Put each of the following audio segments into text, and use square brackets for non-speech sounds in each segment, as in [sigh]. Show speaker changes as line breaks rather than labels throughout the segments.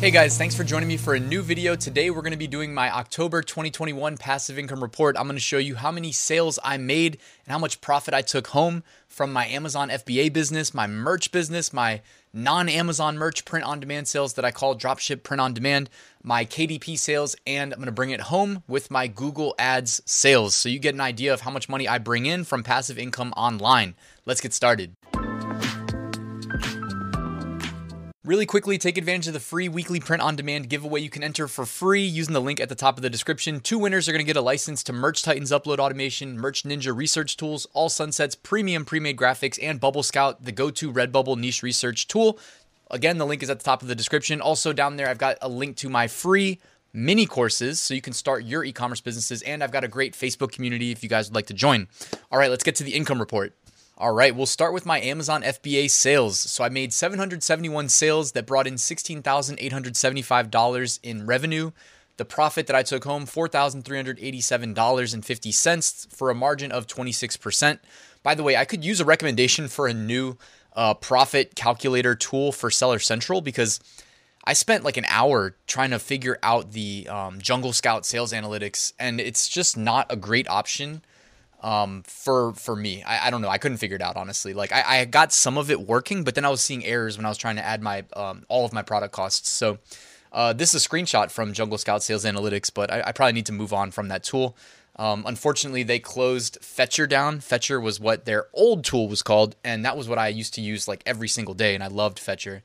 Hey guys, thanks for joining me for a new video. Today we're going to be doing my October 2021 passive income report. I'm going to show you how many sales I made and how much profit I took home from my Amazon FBA business, my merch business, my non-Amazon merch print on demand sales that I call dropship print on demand, my KDP sales, and I'm going to bring it home with my Google Ads sales so you get an idea of how much money I bring in from passive income online. Let's get started. Really quickly, take advantage of the free weekly print on demand giveaway you can enter for free using the link at the top of the description. Two winners are going to get a license to Merch Titans Upload Automation, Merch Ninja Research Tools, All Sunsets Premium Pre Made Graphics, and Bubble Scout, the go to Redbubble niche research tool. Again, the link is at the top of the description. Also, down there, I've got a link to my free mini courses so you can start your e commerce businesses. And I've got a great Facebook community if you guys would like to join. All right, let's get to the income report. All right, we'll start with my Amazon FBA sales. So I made 771 sales that brought in $16,875 in revenue. The profit that I took home, $4,387.50 for a margin of 26%. By the way, I could use a recommendation for a new uh, profit calculator tool for Seller Central because I spent like an hour trying to figure out the um, Jungle Scout sales analytics, and it's just not a great option um, for for me. I, I don't know. I couldn't figure it out honestly. Like I, I got some of it working, but then I was seeing errors when I was trying to add my um, all of my product costs. So uh, this is a screenshot from Jungle Scout Sales Analytics, but I, I probably need to move on from that tool. Um, unfortunately, they closed Fetcher down. Fetcher was what their old tool was called, and that was what I used to use like every single day, and I loved Fetcher.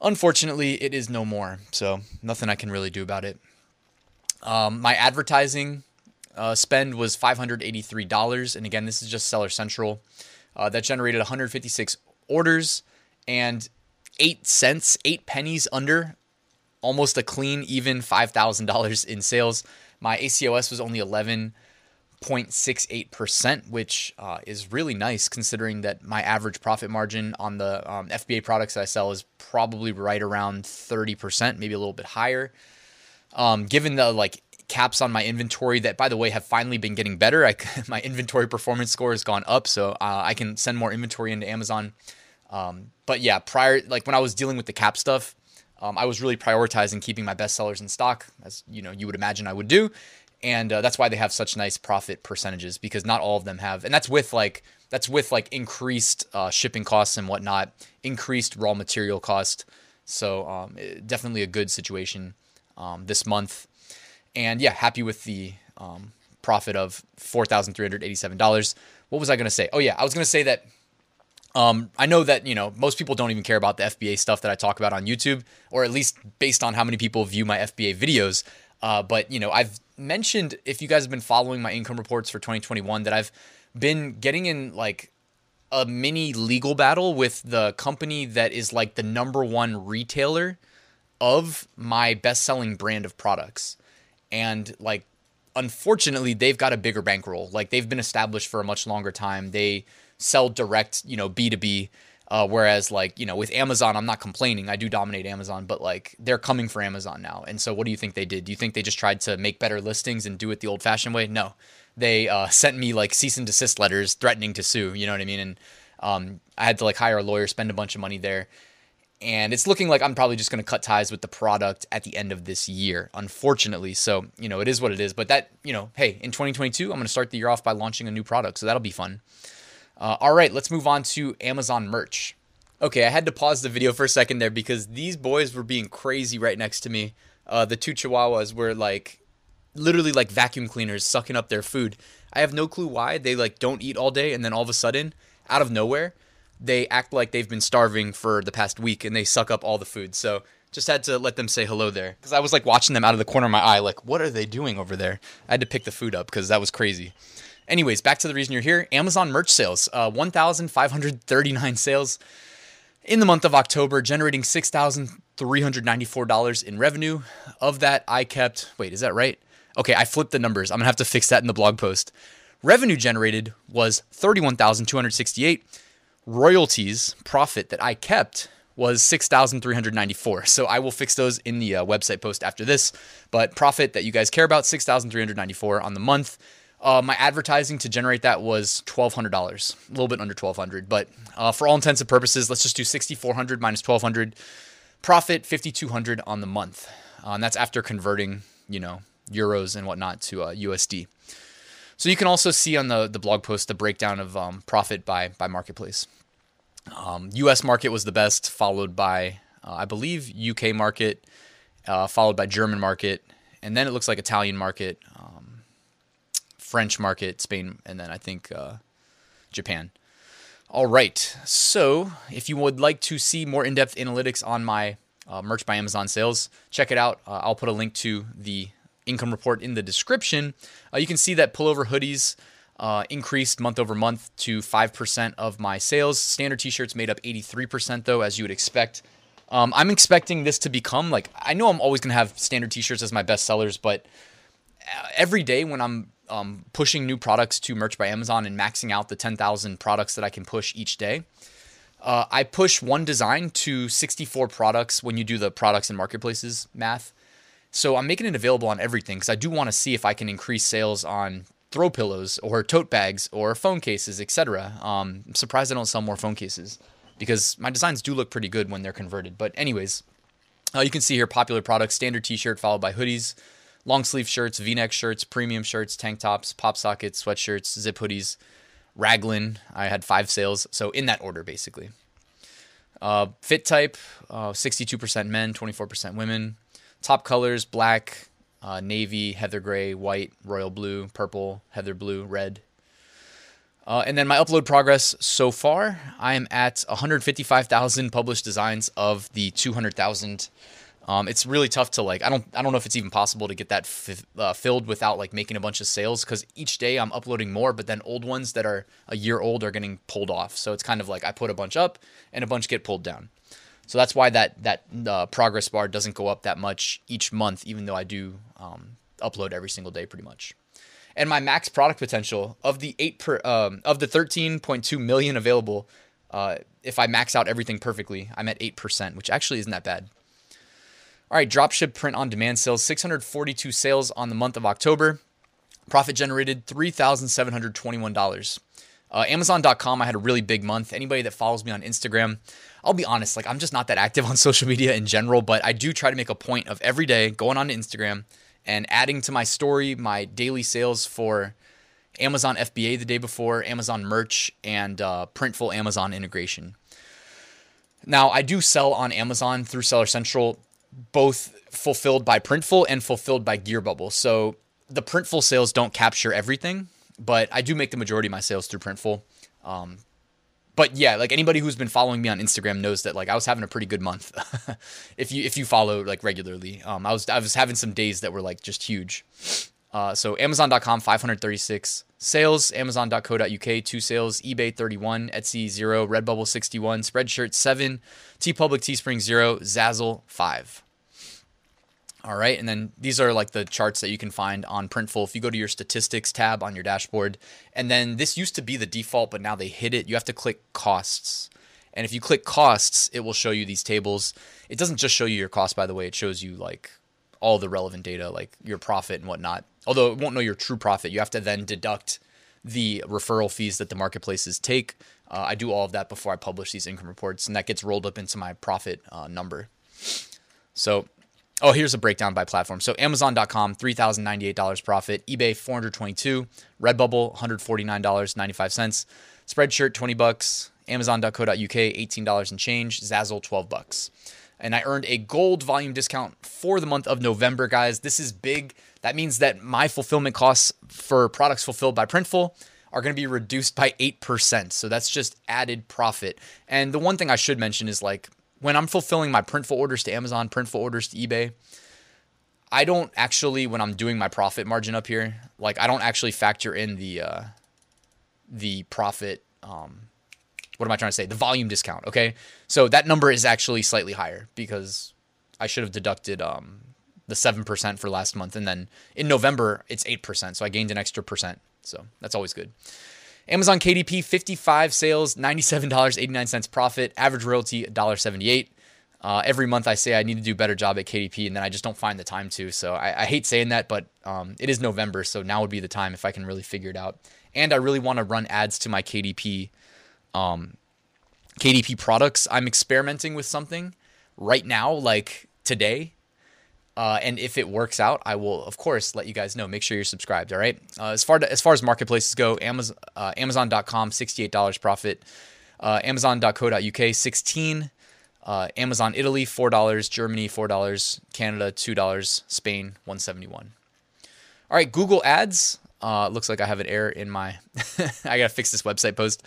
Unfortunately, it is no more, so nothing I can really do about it. Um, my advertising uh, spend was $583. And again, this is just Seller Central. Uh, that generated 156 orders and eight cents, eight pennies under almost a clean, even $5,000 in sales. My ACOS was only 11.68%, which uh, is really nice considering that my average profit margin on the um, FBA products that I sell is probably right around 30%, maybe a little bit higher. Um, given the like caps on my inventory that, by the way, have finally been getting better. I, [laughs] my inventory performance score has gone up, so uh, I can send more inventory into Amazon. Um, but yeah, prior, like when I was dealing with the cap stuff, um, I was really prioritizing keeping my best sellers in stock, as you know, you would imagine I would do, and uh, that's why they have such nice profit percentages because not all of them have, and that's with like that's with like increased uh, shipping costs and whatnot, increased raw material cost. So um, definitely a good situation um, this month and yeah, happy with the um, profit of four thousand three hundred eighty-seven dollars. What was I going to say? Oh yeah, I was going to say that. Um, I know that you know most people don't even care about the FBA stuff that I talk about on YouTube, or at least based on how many people view my FBA videos. Uh, but you know, I've mentioned if you guys have been following my income reports for 2021 that I've been getting in like a mini legal battle with the company that is like the number one retailer of my best-selling brand of products and like unfortunately they've got a bigger bankroll. Like they've been established for a much longer time. They sell direct you know b2b uh, whereas like you know with amazon i'm not complaining. I do dominate amazon but like they're coming for amazon now. And so what do you think they did? Do you think they just tried to make better listings and do it the old fashioned way? No. They uh, sent me like cease and desist letters threatening to sue. You know what i mean? And um, i had to like hire a lawyer spend a bunch of money there and it's looking like I'm probably just going to cut ties with the product at the end of this year, unfortunately. So, you know, it is what it is. But that, you know, hey, in 2022, I'm going to start the year off by launching a new product. So that'll be fun. Uh, all right, let's move on to Amazon merch. Okay, I had to pause the video for a second there because these boys were being crazy right next to me. Uh, the two chihuahuas were like literally like vacuum cleaners sucking up their food. I have no clue why. They like don't eat all day and then all of a sudden, out of nowhere, they act like they've been starving for the past week and they suck up all the food. So just had to let them say hello there because I was like watching them out of the corner of my eye, like, what are they doing over there? I had to pick the food up because that was crazy. Anyways, back to the reason you're here Amazon merch sales, uh, 1,539 sales in the month of October, generating $6,394 in revenue. Of that, I kept, wait, is that right? Okay, I flipped the numbers. I'm gonna have to fix that in the blog post. Revenue generated was 31,268 royalties profit that I kept was 6,394. So I will fix those in the uh, website post after this. But profit that you guys care about, 6,394 on the month. Uh, my advertising to generate that was $1,200, a little bit under 1,200. But uh, for all intents and purposes, let's just do 6,400 minus 1,200. Profit 5,200 on the month. Uh, and that's after converting, you know, euros and whatnot to USD. Uh, so you can also see on the, the blog post the breakdown of um, profit by, by marketplace. Um, U.S. market was the best, followed by uh, I believe UK market, uh, followed by German market, and then it looks like Italian market, um, French market, Spain, and then I think uh, Japan. All right. So if you would like to see more in-depth analytics on my uh, merch by Amazon sales, check it out. Uh, I'll put a link to the income report in the description. Uh, you can see that pullover hoodies uh, increased month over month to 5% of my sales. Standard t shirts made up 83%, though, as you would expect. Um, I'm expecting this to become like, I know I'm always going to have standard t shirts as my best sellers, but uh, every day when I'm um, pushing new products to Merch by Amazon and maxing out the 10,000 products that I can push each day, uh, I push one design to 64 products when you do the products and marketplaces math. So I'm making it available on everything because I do want to see if I can increase sales on throw pillows or tote bags or phone cases, etc. Um, I'm surprised I don't sell more phone cases because my designs do look pretty good when they're converted. But anyways, uh, you can see here popular products: standard T-shirt followed by hoodies, long sleeve shirts, V-neck shirts, premium shirts, tank tops, pop sockets, sweatshirts, zip hoodies, raglan. I had five sales, so in that order basically. Uh, fit type: uh, 62% men, 24% women. Top colors: black, uh, navy, heather gray, white, royal blue, purple, heather blue, red. Uh, and then my upload progress so far, I am at 155,000 published designs of the 200,000. Um, it's really tough to like. I don't. I don't know if it's even possible to get that f- uh, filled without like making a bunch of sales because each day I'm uploading more, but then old ones that are a year old are getting pulled off. So it's kind of like I put a bunch up and a bunch get pulled down. So that's why that that uh, progress bar doesn't go up that much each month, even though I do um, upload every single day pretty much. And my max product potential of the eight per um, of the 13.2 million available, uh, if I max out everything perfectly, I'm at eight percent, which actually isn't that bad. All right, dropship print on demand sales, 642 sales on the month of October. Profit generated $3,721. Uh, Amazon.com, I had a really big month. Anybody that follows me on Instagram, I'll be honest, like I'm just not that active [laughs] on social media in general, but I do try to make a point of every day going on to Instagram and adding to my story my daily sales for Amazon FBA the day before, Amazon merch, and uh, Printful Amazon integration. Now, I do sell on Amazon through Seller Central, both fulfilled by Printful and fulfilled by Gearbubble. So the Printful sales don't capture everything but I do make the majority of my sales through Printful. Um, but yeah, like anybody who's been following me on Instagram knows that like I was having a pretty good month. [laughs] if you if you follow like regularly, um, I was I was having some days that were like just huge. Uh, so Amazon.com 536 sales, Amazon.co.uk two sales, eBay 31, Etsy zero, Redbubble 61, Spreadshirt seven, TeePublic Teespring zero, Zazzle five. All right, and then these are like the charts that you can find on Printful. If you go to your statistics tab on your dashboard, and then this used to be the default, but now they hid it. You have to click costs. And if you click costs, it will show you these tables. It doesn't just show you your cost, by the way, it shows you like all the relevant data, like your profit and whatnot. Although it won't know your true profit, you have to then deduct the referral fees that the marketplaces take. Uh, I do all of that before I publish these income reports, and that gets rolled up into my profit uh, number. So Oh, here's a breakdown by platform. So Amazon.com, $3,098 profit. eBay, 422 Redbubble, $149.95. Spreadshirt, 20 bucks. Amazon.co.uk, $18 and change. Zazzle, 12 bucks. And I earned a gold volume discount for the month of November, guys. This is big. That means that my fulfillment costs for products fulfilled by Printful are going to be reduced by 8%. So that's just added profit. And the one thing I should mention is like when I'm fulfilling my printful orders to Amazon, printful orders to eBay, I don't actually when I'm doing my profit margin up here, like I don't actually factor in the uh, the profit. Um, what am I trying to say? The volume discount. Okay, so that number is actually slightly higher because I should have deducted um, the seven percent for last month, and then in November it's eight percent, so I gained an extra percent. So that's always good. Amazon KDP 55 sales, $97.89 profit, average royalty $1.78. Uh, every month I say I need to do a better job at KDP, and then I just don't find the time to. So I, I hate saying that, but um, it is November, so now would be the time if I can really figure it out. And I really want to run ads to my KDP, um, KDP products. I'm experimenting with something right now, like today. Uh, and if it works out, I will of course let you guys know. Make sure you're subscribed. All right. Uh, as far to, as far as marketplaces go, Amazon uh, Amazon.com sixty eight dollars profit, uh, Amazon.co.uk sixteen uh, Amazon Italy four dollars, Germany four dollars, Canada two dollars, Spain one seventy one. All right, Google Ads. Uh, looks like I have an error in my. [laughs] I gotta fix this website post.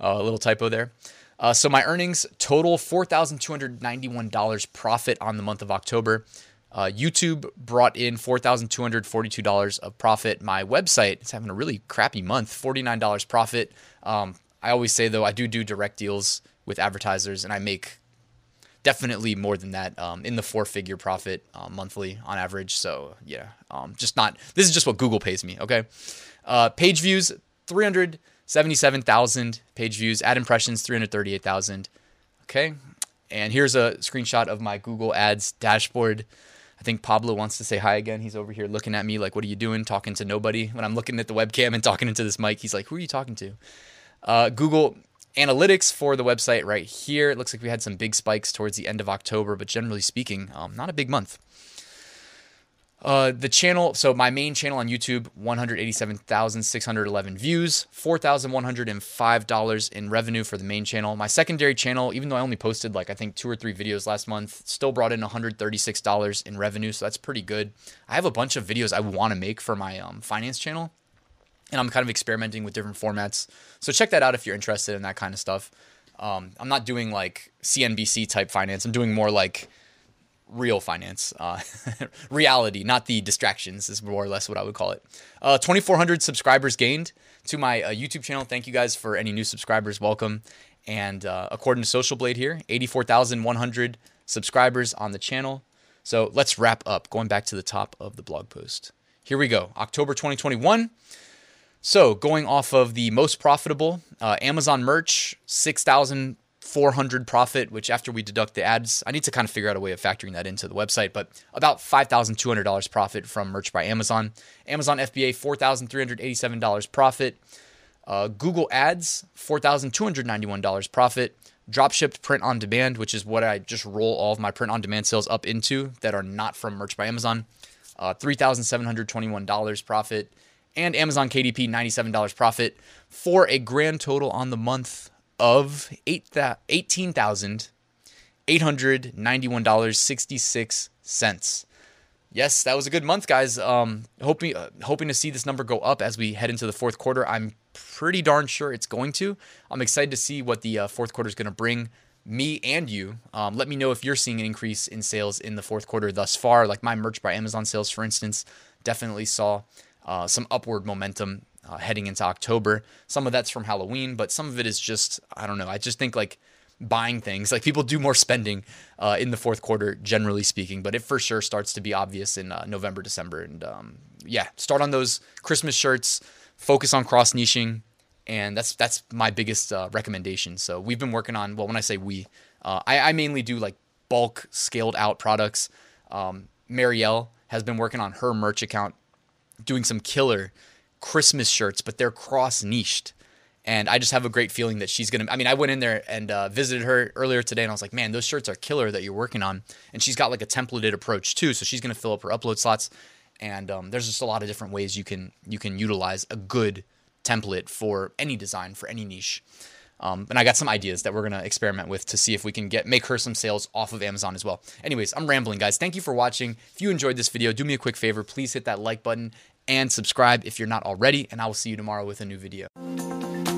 Uh, a little typo there. Uh, so my earnings total four thousand two hundred ninety one dollars profit on the month of October. Uh, YouTube brought in four thousand two hundred forty two dollars of profit. My website is having a really crappy month, forty nine dollars profit. Um, I always say though I do do direct deals with advertisers, and I make definitely more than that um, in the four figure profit uh, monthly on average. So yeah, um, just not. This is just what Google pays me. Okay, uh, page views three hundred seventy seven thousand page views. Ad impressions three hundred thirty eight thousand. Okay, and here's a screenshot of my Google Ads dashboard. I think Pablo wants to say hi again. He's over here looking at me like, "What are you doing?" Talking to nobody. When I'm looking at the webcam and [laughs] talking into this mic, he's like, "Who are you talking to?" Uh, Google analytics for the website right here. It looks like we had some big spikes towards the end of October, but generally speaking, um, not a big month. Uh, the channel, so my main channel on YouTube, 187,611 views, $4,105 in revenue for the main channel. My secondary channel, even though I only posted like I think two or three videos last month, still brought in $136 in revenue, so that's pretty good. I have a bunch of videos I want to make for my um, finance channel and I'm kind of experimenting with different formats. So check that out if you're interested in that kind of stuff. Um, I'm not doing like CNBC type finance. I'm doing more like real finance, uh, [laughs] reality, not the distractions. Is more or less what I would call it. Uh, 2,400 subscribers gained to my uh, YouTube channel. Thank you guys for any new subscribers. Welcome. And uh, according to Social Blade here, 84,100 subscribers on the channel. So let's wrap up. Going back to the top of the blog post. Here we go. October 2021. So, going off of the most profitable, uh, Amazon merch, 6,400 profit, which after we deduct the ads, I need to kind of figure out a way of factoring that into the website, but about $5,200 profit from merch by Amazon. Amazon FBA, $4,387 profit. Uh, Google Ads, $4,291 profit. Dropshipped print on demand, which is what I just roll all of my print on demand sales up into that are not from merch by Amazon. Uh, $3,721 profit and Amazon KDP $97 profit for a grand total on the month of $18,891.66. Yes, that was a good month, guys. Um, hoping uh, hoping to see this number go up as we head into the fourth quarter. I'm pretty darn sure it's going to. I'm excited to see what the uh, fourth quarter is going to bring me and you. Um, let me know if you're seeing an increase in sales in the fourth quarter thus far. Like my merch by Amazon sales, for instance, definitely saw uh, some upward momentum uh, heading into October. Some of that's from Halloween, but some of it is just, I don't know. I just think like buying things, like people do more spending uh, in the fourth quarter, generally speaking, but it for sure starts to be obvious in uh, November, December. And um, yeah, start on those Christmas shirts, focus on cross niching. And that's that's my biggest uh, recommendation. So we've been working on. Well, when I say we, uh, I, I mainly do like bulk scaled out products. Um, Marielle has been working on her merch account doing some killer Christmas shirts, but they're cross niched. And I just have a great feeling that she's gonna. I mean, I went in there and uh, visited her earlier today, and I was like, "Man, those shirts are killer that you're working on." And she's got like a templated approach too, so she's gonna fill up her upload slots. And um, there's just a lot of different ways you can you can utilize a good template for any design for any niche. Um, and I got some ideas that we're gonna experiment with to see if we can get make her some sales off of Amazon as well. Anyways, I'm rambling, guys. Thank you for watching. If you enjoyed this video, do me a quick favor. Please hit that like button and subscribe if you're not already. And I will see you tomorrow with a new video.